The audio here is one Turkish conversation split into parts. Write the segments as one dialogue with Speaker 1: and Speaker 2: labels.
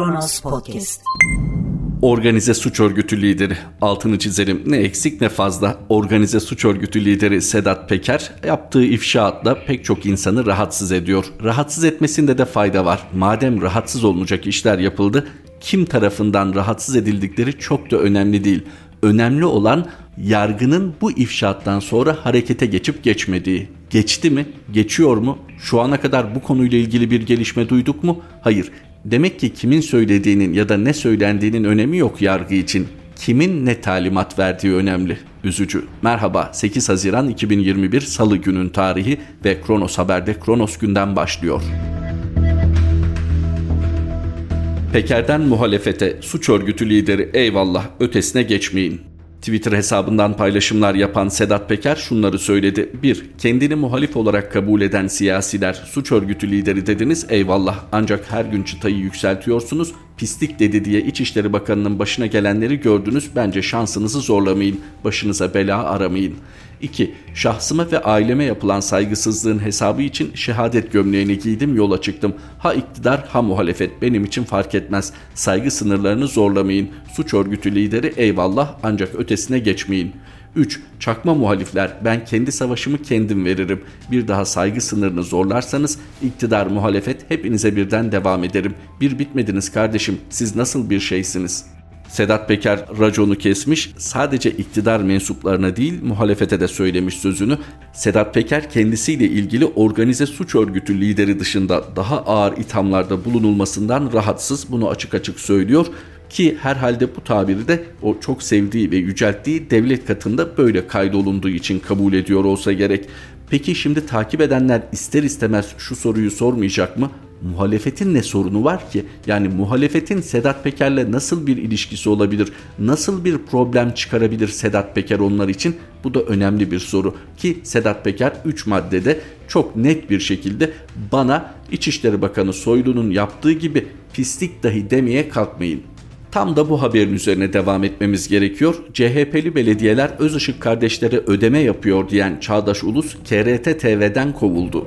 Speaker 1: Kronos Podcast.
Speaker 2: Organize suç örgütü lideri, altını çizelim ne eksik ne fazla, organize suç örgütü lideri Sedat Peker yaptığı ifşaatla pek çok insanı rahatsız ediyor. Rahatsız etmesinde de fayda var. Madem rahatsız olunacak işler yapıldı, kim tarafından rahatsız edildikleri çok da önemli değil. Önemli olan yargının bu ifşaattan sonra harekete geçip geçmediği. Geçti mi? Geçiyor mu? Şu ana kadar bu konuyla ilgili bir gelişme duyduk mu? Hayır. Demek ki kimin söylediğinin ya da ne söylendiğinin önemi yok yargı için. Kimin ne talimat verdiği önemli. Üzücü. Merhaba 8 Haziran 2021 Salı günün tarihi ve Kronos Haber'de Kronos günden başlıyor. Peker'den muhalefete suç örgütü lideri eyvallah ötesine geçmeyin. Twitter hesabından paylaşımlar yapan Sedat Peker şunları söyledi. 1. Kendini muhalif olarak kabul eden siyasiler suç örgütü lideri dediniz eyvallah ancak her gün çıtayı yükseltiyorsunuz. Pislik dedi diye İçişleri Bakanı'nın başına gelenleri gördünüz bence şansınızı zorlamayın başınıza bela aramayın. 2. Şahsıma ve aileme yapılan saygısızlığın hesabı için şehadet gömleğini giydim yola çıktım. Ha iktidar ha muhalefet benim için fark etmez. Saygı sınırlarını zorlamayın. Suç örgütü lideri eyvallah ancak ötesine geçmeyin. 3. Çakma muhalifler ben kendi savaşımı kendim veririm. Bir daha saygı sınırını zorlarsanız iktidar muhalefet hepinize birden devam ederim. Bir bitmediniz kardeşim siz nasıl bir şeysiniz?'' Sedat Peker raconu kesmiş. Sadece iktidar mensuplarına değil muhalefete de söylemiş sözünü. Sedat Peker kendisiyle ilgili organize suç örgütü lideri dışında daha ağır ithamlarda bulunulmasından rahatsız. Bunu açık açık söylüyor ki herhalde bu tabiri de o çok sevdiği ve yücelttiği devlet katında böyle kaydolunduğu için kabul ediyor olsa gerek. Peki şimdi takip edenler ister istemez şu soruyu sormayacak mı? Muhalefetin ne sorunu var ki? Yani muhalefetin Sedat Peker'le nasıl bir ilişkisi olabilir? Nasıl bir problem çıkarabilir Sedat Peker onlar için? Bu da önemli bir soru ki Sedat Peker 3 maddede çok net bir şekilde bana İçişleri Bakanı Soylu'nun yaptığı gibi pislik dahi demeye kalkmayın. Tam da bu haberin üzerine devam etmemiz gerekiyor. CHP'li belediyeler Özışık kardeşlere ödeme yapıyor diyen Çağdaş Ulus KRT TV'den kovuldu.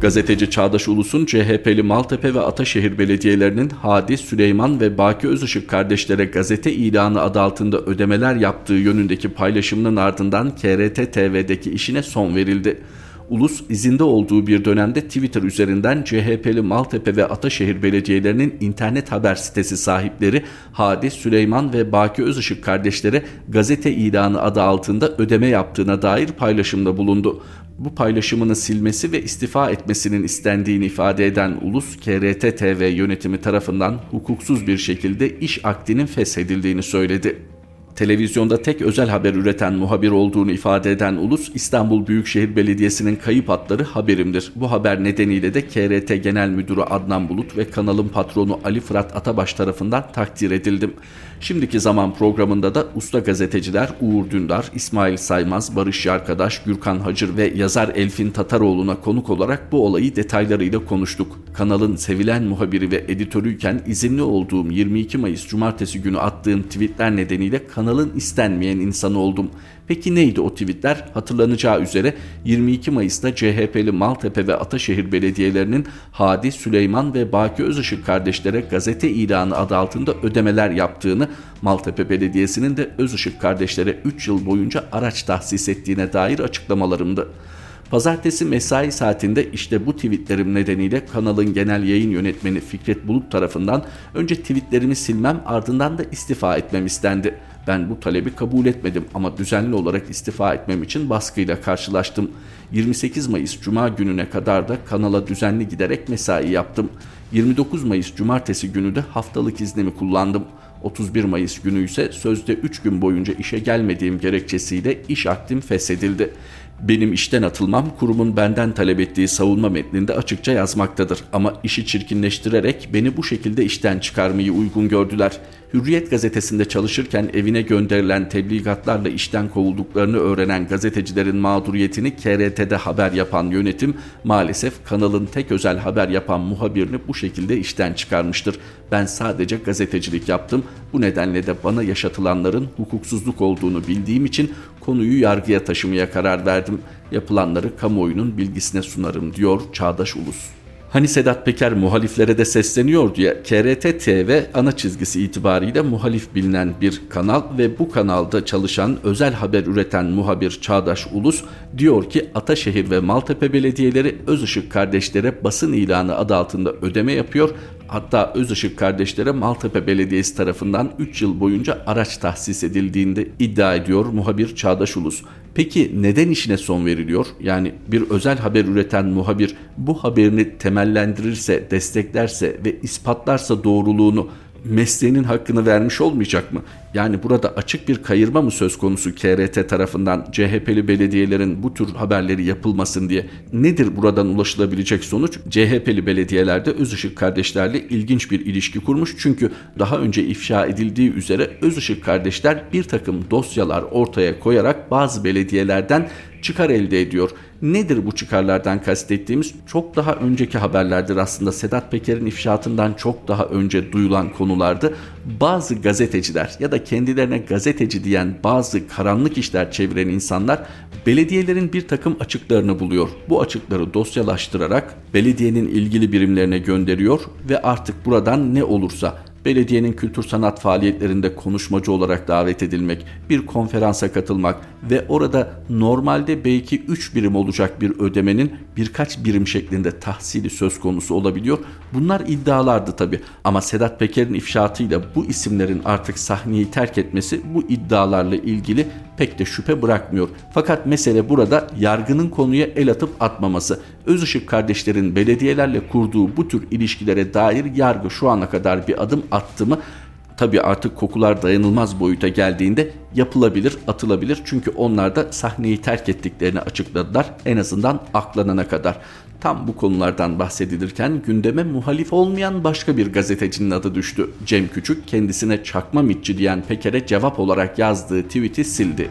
Speaker 2: Gazeteci Çağdaş Ulus'un CHP'li Maltepe ve Ataşehir belediyelerinin Hadi, Süleyman ve Baki Özışık kardeşlere gazete ilanı adı altında ödemeler yaptığı yönündeki paylaşımının ardından KRT TV'deki işine son verildi. Ulus izinde olduğu bir dönemde Twitter üzerinden CHP'li Maltepe ve Ataşehir belediyelerinin internet haber sitesi sahipleri Hadi, Süleyman ve Baki Özışık kardeşlere gazete ilanı adı altında ödeme yaptığına dair paylaşımda bulundu bu paylaşımını silmesi ve istifa etmesinin istendiğini ifade eden Ulus KRT TV yönetimi tarafından hukuksuz bir şekilde iş akdinin feshedildiğini söyledi. Televizyonda tek özel haber üreten muhabir olduğunu ifade eden Ulus, İstanbul Büyükşehir Belediyesi'nin kayıp atları haberimdir. Bu haber nedeniyle de KRT Genel Müdürü Adnan Bulut ve kanalın patronu Ali Fırat Atabaş tarafından takdir edildim. Şimdiki zaman programında da usta gazeteciler Uğur Dündar, İsmail Saymaz, Barış Yarkadaş, Gürkan Hacır ve yazar Elfin Tataroğlu'na konuk olarak bu olayı detaylarıyla konuştuk. Kanalın sevilen muhabiri ve editörüyken izinli olduğum 22 Mayıs Cumartesi günü attığım tweetler nedeniyle kanalın istenmeyen insanı oldum. Peki neydi o tweetler? Hatırlanacağı üzere 22 Mayıs'ta CHP'li Maltepe ve Ataşehir belediyelerinin Hadi, Süleyman ve Baki Özışık kardeşlere gazete ilanı adı altında ödemeler yaptığını, Maltepe Belediyesi'nin de Özışık kardeşlere 3 yıl boyunca araç tahsis ettiğine dair açıklamalarımdı. Pazartesi mesai saatinde işte bu tweetlerim nedeniyle kanalın genel yayın yönetmeni Fikret Bulut tarafından önce tweetlerimi silmem ardından da istifa etmem istendi. Ben bu talebi kabul etmedim ama düzenli olarak istifa etmem için baskıyla karşılaştım. 28 Mayıs Cuma gününe kadar da kanala düzenli giderek mesai yaptım. 29 Mayıs Cumartesi günü de haftalık iznimi kullandım. 31 Mayıs günü ise sözde 3 gün boyunca işe gelmediğim gerekçesiyle iş akdim feshedildi. Benim işten atılmam kurumun benden talep ettiği savunma metninde açıkça yazmaktadır ama işi çirkinleştirerek beni bu şekilde işten çıkarmayı uygun gördüler. Hürriyet gazetesinde çalışırken evine gönderilen tebligatlarla işten kovulduklarını öğrenen gazetecilerin mağduriyetini KRT'de haber yapan yönetim maalesef kanalın tek özel haber yapan muhabirini bu şekilde işten çıkarmıştır. Ben sadece gazetecilik yaptım. Bu nedenle de bana yaşatılanların hukuksuzluk olduğunu bildiğim için konuyu yargıya taşımaya karar verdim. Yapılanları kamuoyunun bilgisine sunarım diyor Çağdaş Ulus. Hani Sedat Peker muhaliflere de sesleniyor diye KRT TV ana çizgisi itibariyle muhalif bilinen bir kanal ve bu kanalda çalışan özel haber üreten muhabir Çağdaş Ulus diyor ki Ataşehir ve Maltepe belediyeleri Özışık kardeşlere basın ilanı adı altında ödeme yapıyor Hatta Özışık kardeşlere Maltepe Belediyesi tarafından 3 yıl boyunca araç tahsis edildiğinde iddia ediyor muhabir Çağdaş Ulus. Peki neden işine son veriliyor? Yani bir özel haber üreten muhabir bu haberini temellendirirse, desteklerse ve ispatlarsa doğruluğunu mesleğinin hakkını vermiş olmayacak mı? Yani burada açık bir kayırma mı söz konusu KRT tarafından CHP'li belediyelerin bu tür haberleri yapılmasın diye? Nedir buradan ulaşılabilecek sonuç? CHP'li belediyelerde Özışık kardeşlerle ilginç bir ilişki kurmuş. Çünkü daha önce ifşa edildiği üzere Özışık kardeşler bir takım dosyalar ortaya koyarak bazı belediyelerden çıkar elde ediyor. Nedir bu çıkarlardan kastettiğimiz? Çok daha önceki haberlerdir aslında Sedat Peker'in ifşaatından çok daha önce duyulan konulardı. Bazı gazeteciler ya da kendilerine gazeteci diyen bazı karanlık işler çeviren insanlar belediyelerin bir takım açıklarını buluyor. Bu açıkları dosyalaştırarak belediyenin ilgili birimlerine gönderiyor ve artık buradan ne olursa belediyenin kültür sanat faaliyetlerinde konuşmacı olarak davet edilmek, bir konferansa katılmak ve orada normalde belki 3 birim olacak bir ödemenin birkaç birim şeklinde tahsili söz konusu olabiliyor. Bunlar iddialardı tabi ama Sedat Peker'in ifşaatıyla bu isimlerin artık sahneyi terk etmesi bu iddialarla ilgili pek de şüphe bırakmıyor. Fakat mesele burada yargının konuya el atıp atmaması. Özışık kardeşlerin belediyelerle kurduğu bu tür ilişkilere dair yargı şu ana kadar bir adım attı mı? Tabi artık kokular dayanılmaz boyuta geldiğinde yapılabilir, atılabilir. Çünkü onlar da sahneyi terk ettiklerini açıkladılar. En azından aklanana kadar. Tam bu konulardan bahsedilirken gündeme muhalif olmayan başka bir gazetecinin adı düştü. Cem Küçük kendisine çakma mitçi diyen Peker'e cevap olarak yazdığı tweet'i sildi.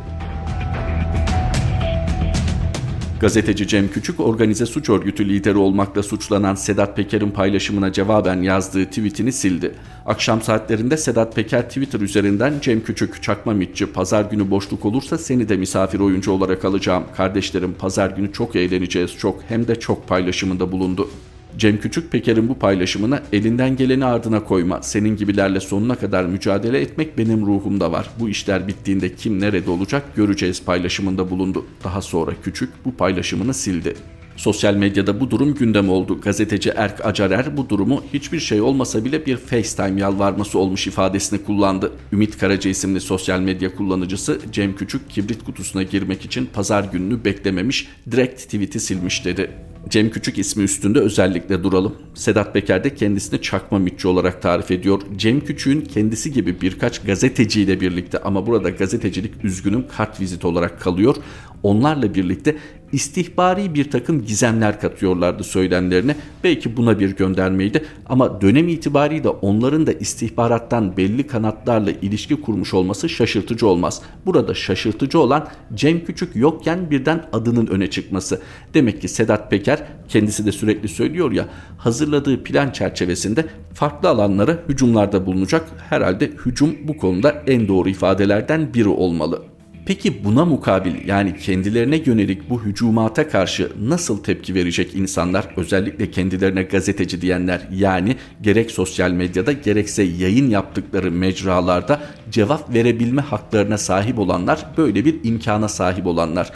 Speaker 2: Gazeteci Cem Küçük organize suç örgütü lideri olmakla suçlanan Sedat Peker'in paylaşımına cevaben yazdığı tweetini sildi. Akşam saatlerinde Sedat Peker Twitter üzerinden Cem Küçük çakma mitçi pazar günü boşluk olursa seni de misafir oyuncu olarak alacağım. Kardeşlerim pazar günü çok eğleneceğiz çok hem de çok paylaşımında bulundu. Cem Küçük Peker'in bu paylaşımına elinden geleni ardına koyma, senin gibilerle sonuna kadar mücadele etmek benim ruhumda var. Bu işler bittiğinde kim nerede olacak göreceğiz paylaşımında bulundu. Daha sonra Küçük bu paylaşımını sildi. Sosyal medyada bu durum gündem oldu. Gazeteci Erk Acarer bu durumu hiçbir şey olmasa bile bir FaceTime yalvarması olmuş ifadesini kullandı. Ümit Karaca isimli sosyal medya kullanıcısı Cem Küçük kibrit kutusuna girmek için pazar gününü beklememiş, direkt tweet'i silmiş dedi. Cem Küçük ismi üstünde özellikle duralım. Sedat Peker de kendisini çakma mitçi olarak tarif ediyor. Cem Küçük'ün kendisi gibi birkaç gazeteciyle birlikte ama burada gazetecilik üzgünüm kart vizit olarak kalıyor. Onlarla birlikte istihbari bir takım gizemler katıyorlardı söylemlerine. Belki buna bir göndermeydi ama dönem itibariyle onların da istihbarattan belli kanatlarla ilişki kurmuş olması şaşırtıcı olmaz. Burada şaşırtıcı olan Cem Küçük yokken birden adının öne çıkması. Demek ki Sedat Peker kendisi de sürekli söylüyor ya hazırladığı plan çerçevesinde farklı alanlara hücumlarda bulunacak. Herhalde hücum bu konuda en doğru ifadelerden biri olmalı. Peki buna mukabil yani kendilerine yönelik bu hücumata karşı nasıl tepki verecek insanlar özellikle kendilerine gazeteci diyenler yani gerek sosyal medyada gerekse yayın yaptıkları mecralarda cevap verebilme haklarına sahip olanlar böyle bir imkana sahip olanlar.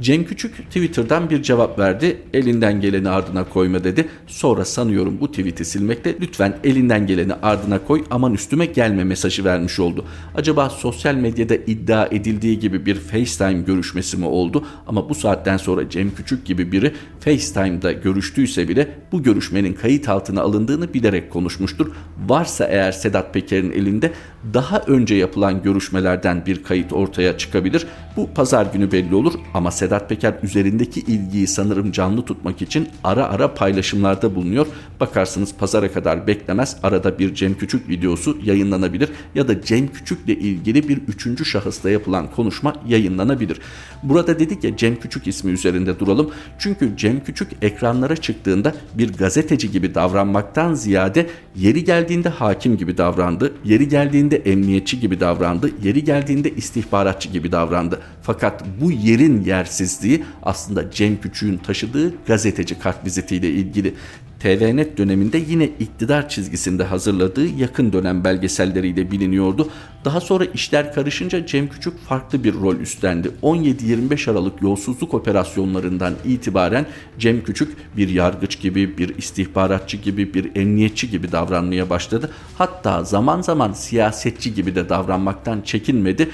Speaker 2: Cem Küçük Twitter'dan bir cevap verdi. Elinden geleni ardına koyma dedi. Sonra sanıyorum bu tweet'i silmekle lütfen elinden geleni ardına koy aman üstüme gelme mesajı vermiş oldu. Acaba sosyal medyada iddia edildiği gibi bir FaceTime görüşmesi mi oldu? Ama bu saatten sonra Cem Küçük gibi biri FaceTime'da görüştüyse bile bu görüşmenin kayıt altına alındığını bilerek konuşmuştur. Varsa eğer Sedat Peker'in elinde daha önce yapılan görüşmelerden bir kayıt ortaya çıkabilir. Bu pazar günü belli olur ama Sedat Peker üzerindeki ilgiyi sanırım canlı tutmak için ara ara paylaşımlarda bulunuyor. Bakarsınız pazara kadar beklemez arada bir Cem Küçük videosu yayınlanabilir ya da Cem Küçük'le ilgili bir üçüncü şahısla yapılan konuşma yayınlanabilir. Burada dedik ya Cem Küçük ismi üzerinde duralım. Çünkü Cem Küçük ekranlara çıktığında bir gazeteci gibi davranmaktan ziyade yeri geldiğinde hakim gibi davrandı. Yeri geldiğinde emniyetçi gibi davrandı. Yeri geldiğinde istihbaratçı gibi davrandı. Fakat bu yerin yersizliği aslında Cem Küçük'ün taşıdığı gazeteci kart vizitiyle ilgili TVNet döneminde yine iktidar çizgisinde hazırladığı yakın dönem belgeselleriyle biliniyordu. Daha sonra işler karışınca Cem Küçük farklı bir rol üstlendi. 17-25 Aralık yolsuzluk operasyonlarından itibaren Cem Küçük bir yargıç gibi, bir istihbaratçı gibi, bir emniyetçi gibi davranmaya başladı. Hatta zaman zaman siyasetçi gibi de davranmaktan çekinmedi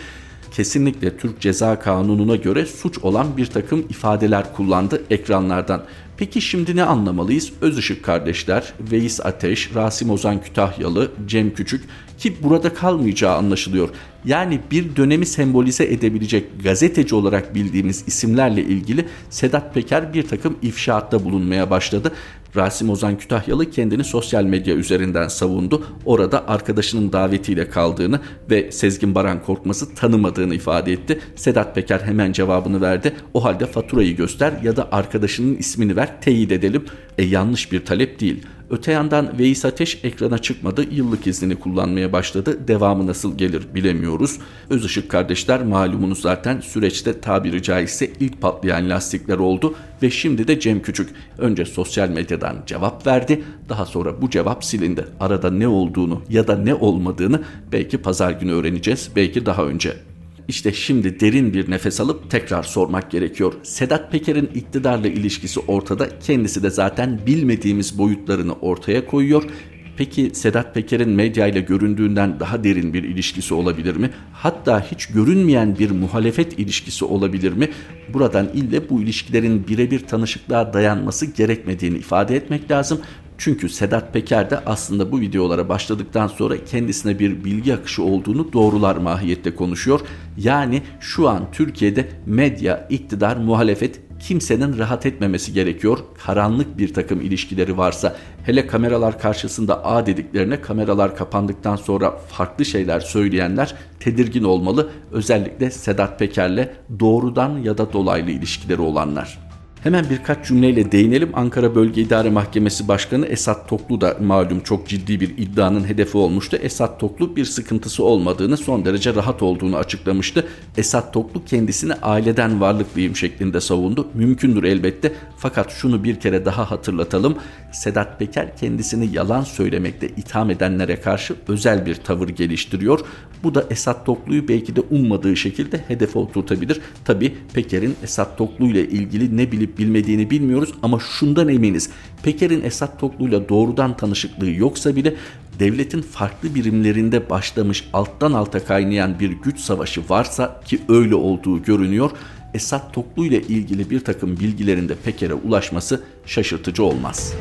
Speaker 2: kesinlikle Türk Ceza Kanunu'na göre suç olan bir takım ifadeler kullandı ekranlardan. Peki şimdi ne anlamalıyız? Özışık kardeşler, Veys Ateş, Rasim Ozan Kütahyalı, Cem Küçük ki burada kalmayacağı anlaşılıyor. Yani bir dönemi sembolize edebilecek gazeteci olarak bildiğimiz isimlerle ilgili Sedat Peker bir takım ifşaatta bulunmaya başladı. Rasim Ozan Kütahyalı kendini sosyal medya üzerinden savundu. Orada arkadaşının davetiyle kaldığını ve Sezgin Baran Korkmaz'ı tanımadığını ifade etti. Sedat Peker hemen cevabını verdi. O halde faturayı göster ya da arkadaşının ismini ver teyit edelim. E yanlış bir talep değil. Öte yandan Veys Ateş ekrana çıkmadı, yıllık iznini kullanmaya başladı. Devamı nasıl gelir bilemiyoruz. Özışık kardeşler malumunuz zaten süreçte tabiri caizse ilk patlayan lastikler oldu ve şimdi de Cem Küçük önce sosyal medyadan cevap verdi. Daha sonra bu cevap silindi. Arada ne olduğunu ya da ne olmadığını belki pazar günü öğreneceğiz, belki daha önce. İşte şimdi derin bir nefes alıp tekrar sormak gerekiyor. Sedat Peker'in iktidarla ilişkisi ortada. Kendisi de zaten bilmediğimiz boyutlarını ortaya koyuyor. Peki Sedat Peker'in medyayla göründüğünden daha derin bir ilişkisi olabilir mi? Hatta hiç görünmeyen bir muhalefet ilişkisi olabilir mi? Buradan ille bu ilişkilerin birebir tanışıklığa dayanması gerekmediğini ifade etmek lazım. Çünkü Sedat Peker de aslında bu videolara başladıktan sonra kendisine bir bilgi akışı olduğunu doğrular mahiyette konuşuyor. Yani şu an Türkiye'de medya, iktidar, muhalefet kimsenin rahat etmemesi gerekiyor. Karanlık bir takım ilişkileri varsa hele kameralar karşısında A dediklerine kameralar kapandıktan sonra farklı şeyler söyleyenler tedirgin olmalı. Özellikle Sedat Peker'le doğrudan ya da dolaylı ilişkileri olanlar. Hemen birkaç cümleyle değinelim. Ankara Bölge İdare Mahkemesi Başkanı Esat Toklu da malum çok ciddi bir iddianın hedefi olmuştu. Esat Toklu bir sıkıntısı olmadığını, son derece rahat olduğunu açıklamıştı. Esat Toklu kendisini aileden varlıklıyım şeklinde savundu. Mümkündür elbette fakat şunu bir kere daha hatırlatalım. Sedat Peker kendisini yalan söylemekte itham edenlere karşı özel bir tavır geliştiriyor. Bu da Esat Toklu'yu belki de ummadığı şekilde hedefe oturtabilir. Tabi Peker'in Esat Toklu ile ilgili ne bilip bilmediğini bilmiyoruz ama şundan eminiz. Peker'in Esat Toklu ile doğrudan tanışıklığı yoksa bile devletin farklı birimlerinde başlamış alttan alta kaynayan bir güç savaşı varsa ki öyle olduğu görünüyor. Esat Toklu ile ilgili bir takım bilgilerin de Peker'e ulaşması şaşırtıcı olmaz.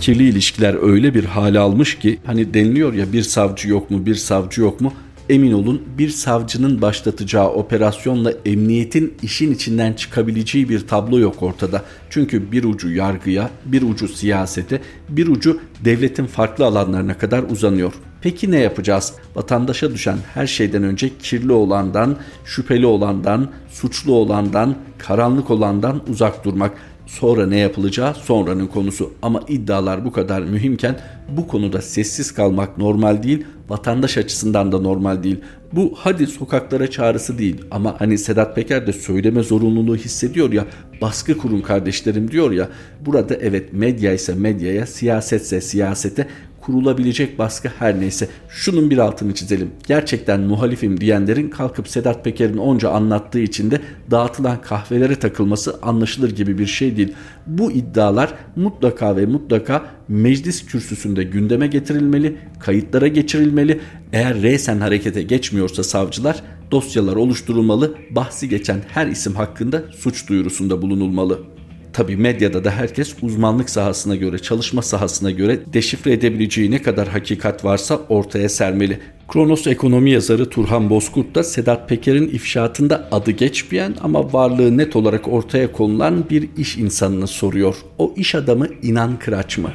Speaker 2: Kirli ilişkiler öyle bir hale almış ki hani deniliyor ya bir savcı yok mu bir savcı yok mu Emin olun bir savcının başlatacağı operasyonla emniyetin işin içinden çıkabileceği bir tablo yok ortada. Çünkü bir ucu yargıya, bir ucu siyasete, bir ucu devletin farklı alanlarına kadar uzanıyor. Peki ne yapacağız? Vatandaşa düşen her şeyden önce kirli olandan, şüpheli olandan, suçlu olandan, karanlık olandan uzak durmak. Sonra ne yapılacağı sonranın konusu. Ama iddialar bu kadar mühimken bu konuda sessiz kalmak normal değil, vatandaş açısından da normal değil. Bu hadi sokaklara çağrısı değil. Ama hani Sedat Peker de söyleme zorunluluğu hissediyor ya baskı kurun kardeşlerim diyor ya. Burada evet medya ise medyaya siyasetse siyasete kurulabilecek baskı her neyse. Şunun bir altını çizelim. Gerçekten muhalifim diyenlerin kalkıp Sedat Peker'in onca anlattığı için de dağıtılan kahvelere takılması anlaşılır gibi bir şey değil. Bu iddialar mutlaka ve mutlaka meclis kürsüsünde gündeme getirilmeli, kayıtlara geçirilmeli. Eğer reysen harekete geçmiyorsa savcılar dosyalar oluşturulmalı, bahsi geçen her isim hakkında suç duyurusunda bulunulmalı. Tabi medyada da herkes uzmanlık sahasına göre, çalışma sahasına göre deşifre edebileceği ne kadar hakikat varsa ortaya sermeli. Kronos ekonomi yazarı Turhan Bozkurt da Sedat Peker'in ifşaatında adı geçmeyen ama varlığı net olarak ortaya konulan bir iş insanını soruyor. O iş adamı İnan Kıraç mı?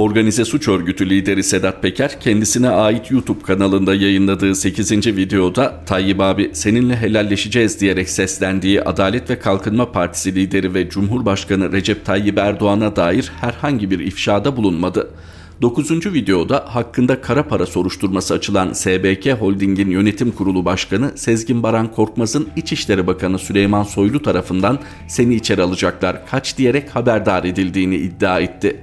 Speaker 2: Organize suç örgütü lideri Sedat Peker kendisine ait YouTube kanalında yayınladığı 8. videoda Tayyip abi seninle helalleşeceğiz diyerek seslendiği Adalet ve Kalkınma Partisi lideri ve Cumhurbaşkanı Recep Tayyip Erdoğan'a dair herhangi bir ifşada bulunmadı. 9. videoda hakkında kara para soruşturması açılan SBK Holding'in yönetim kurulu başkanı Sezgin Baran Korkmaz'ın İçişleri Bakanı Süleyman Soylu tarafından seni içeri alacaklar kaç diyerek haberdar edildiğini iddia etti.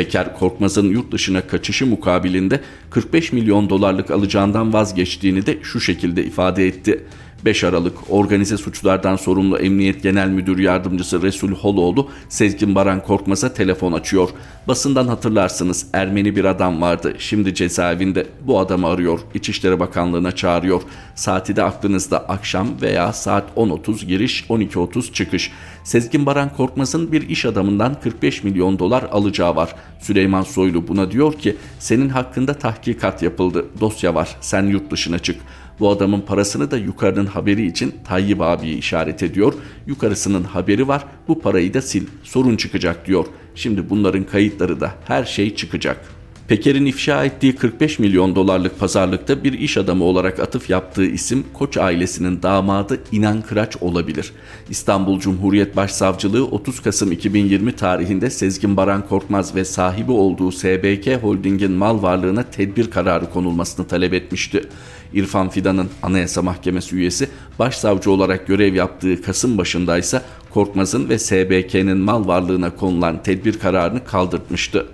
Speaker 2: Peker Korkmaz'ın yurt dışına kaçışı mukabilinde 45 milyon dolarlık alacağından vazgeçtiğini de şu şekilde ifade etti. 5 Aralık Organize Suçlardan Sorumlu Emniyet Genel Müdür Yardımcısı Resul Holoğlu Sezgin Baran Korkmaz'a telefon açıyor. Basından hatırlarsınız Ermeni bir adam vardı şimdi cezaevinde bu adamı arıyor İçişleri Bakanlığı'na çağırıyor. Saati de aklınızda akşam veya saat 10.30 giriş 12.30 çıkış. Sezgin Baran Korkmaz'ın bir iş adamından 45 milyon dolar alacağı var. Süleyman Soylu buna diyor ki senin hakkında tahkikat yapıldı dosya var sen yurt dışına çık. Bu adamın parasını da yukarının haberi için Tayyip abiye işaret ediyor. Yukarısının haberi var bu parayı da sil sorun çıkacak diyor. Şimdi bunların kayıtları da her şey çıkacak.'' Peker'in ifşa ettiği 45 milyon dolarlık pazarlıkta bir iş adamı olarak atıf yaptığı isim Koç ailesinin damadı İnan Kıraç olabilir. İstanbul Cumhuriyet Başsavcılığı 30 Kasım 2020 tarihinde Sezgin Baran Korkmaz ve sahibi olduğu SBK Holding'in mal varlığına tedbir kararı konulmasını talep etmişti. İrfan Fidan'ın Anayasa Mahkemesi üyesi başsavcı olarak görev yaptığı Kasım başındaysa Korkmaz'ın ve SBK'nin mal varlığına konulan tedbir kararını kaldırtmıştı.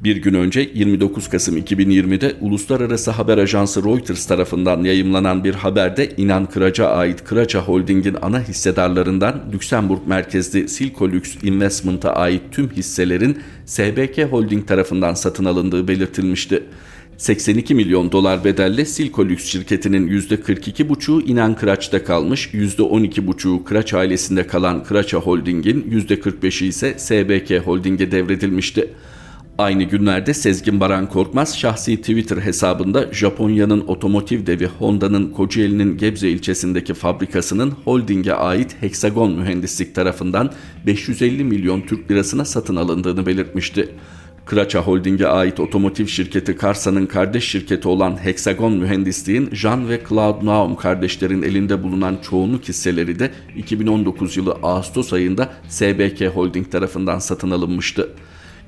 Speaker 2: Bir gün önce 29 Kasım 2020'de uluslararası haber ajansı Reuters tarafından yayımlanan bir haberde İnan Kıraç'a ait Kıraça Holding'in ana hissedarlarından Lüksemburg merkezli Silkolux Investment'a ait tüm hisselerin SBK Holding tarafından satın alındığı belirtilmişti. 82 milyon dolar bedelle Silkolux şirketinin %42,5'u İnan Kıraç'ta kalmış, %12,5'u Kıraç ailesinde kalan Kıraça Holding'in %45'i ise SBK Holding'e devredilmişti. Aynı günlerde Sezgin Baran Korkmaz şahsi Twitter hesabında Japonya'nın otomotiv devi Honda'nın Kocaeli'nin Gebze ilçesindeki fabrikasının holdinge ait Hexagon Mühendislik tarafından 550 milyon Türk lirasına satın alındığını belirtmişti. Kıraça Holding'e ait otomotiv şirketi Karsa'nın kardeş şirketi olan Hexagon Mühendisliğin Jean ve Claude Naum kardeşlerin elinde bulunan çoğunluk hisseleri de 2019 yılı Ağustos ayında SBK Holding tarafından satın alınmıştı.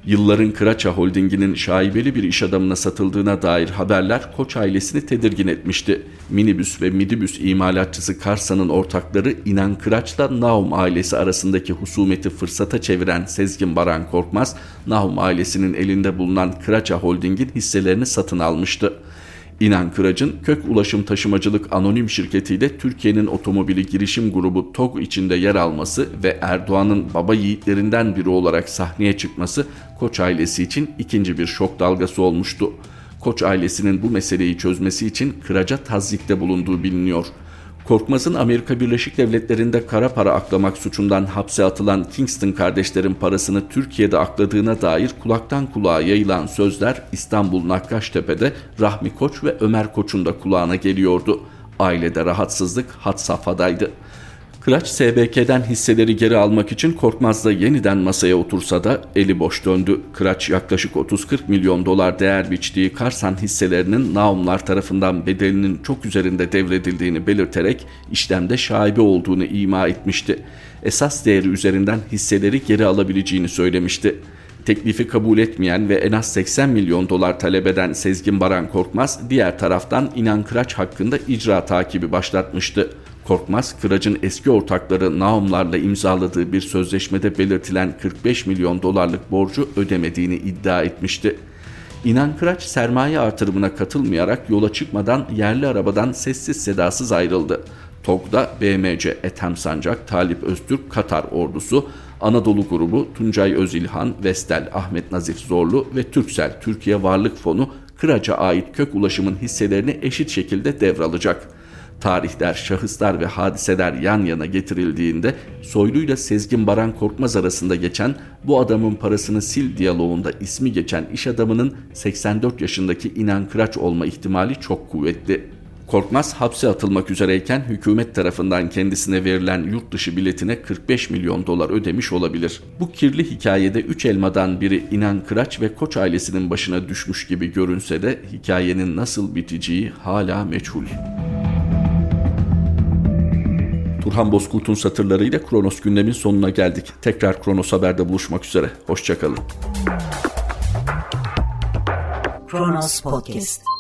Speaker 2: Yılların Kıraça Holding'inin şaibeli bir iş adamına satıldığına dair haberler Koç ailesini tedirgin etmişti. Minibüs ve midibüs imalatçısı Karsa'nın ortakları İnan Kıraç'la Naum ailesi arasındaki husumeti fırsata çeviren Sezgin Baran Korkmaz, Naum ailesinin elinde bulunan Kıraça Holding'in hisselerini satın almıştı. İnan Kıraç'ın Kök Ulaşım Taşımacılık Anonim Şirketi'yle Türkiye'nin otomobili girişim grubu TOG içinde yer alması ve Erdoğan'ın baba yiğitlerinden biri olarak sahneye çıkması Koç ailesi için ikinci bir şok dalgası olmuştu. Koç ailesinin bu meseleyi çözmesi için Kıraç'a tazyikte bulunduğu biliniyor. Korkmaz'ın Amerika Birleşik Devletleri'nde kara para aklamak suçundan hapse atılan Kingston kardeşlerin parasını Türkiye'de akladığına dair kulaktan kulağa yayılan sözler İstanbul Nakkaştepe'de Rahmi Koç ve Ömer Koç'un da kulağına geliyordu. Ailede rahatsızlık had safhadaydı. Kıraç SBK'den hisseleri geri almak için Korkmaz'la yeniden masaya otursa da eli boş döndü. Kıraç yaklaşık 30-40 milyon dolar değer biçtiği Karsan hisselerinin Naumlar tarafından bedelinin çok üzerinde devredildiğini belirterek işlemde şaibe olduğunu ima etmişti. Esas değeri üzerinden hisseleri geri alabileceğini söylemişti. Teklifi kabul etmeyen ve en az 80 milyon dolar talep eden Sezgin Baran Korkmaz diğer taraftan İnan Kıraç hakkında icra takibi başlatmıştı. Korkmaz, Kıraç'ın eski ortakları Naumlarla imzaladığı bir sözleşmede belirtilen 45 milyon dolarlık borcu ödemediğini iddia etmişti. İnan Kıraç sermaye artırımına katılmayarak yola çıkmadan yerli arabadan sessiz sedasız ayrıldı. TOG'da BMC Ethem Sancak, Talip Öztürk, Katar ordusu, Anadolu grubu, Tuncay Özilhan, Vestel, Ahmet Nazif Zorlu ve Türksel Türkiye Varlık Fonu Kıraç'a ait kök ulaşımın hisselerini eşit şekilde devralacak tarihler, şahıslar ve hadiseler yan yana getirildiğinde Soylu'yla Sezgin Baran Korkmaz arasında geçen bu adamın parasını sil diyaloğunda ismi geçen iş adamının 84 yaşındaki İnan Kıraç olma ihtimali çok kuvvetli. Korkmaz hapse atılmak üzereyken hükümet tarafından kendisine verilen yurt dışı biletine 45 milyon dolar ödemiş olabilir. Bu kirli hikayede üç elmadan biri İnan Kıraç ve Koç ailesinin başına düşmüş gibi görünse de hikayenin nasıl biteceği hala meçhul. Turhan Bozkurt'un satırlarıyla Kronos gündemin sonuna geldik. Tekrar Kronos Haber'de buluşmak üzere. Hoşçakalın.
Speaker 1: Kronos Podcast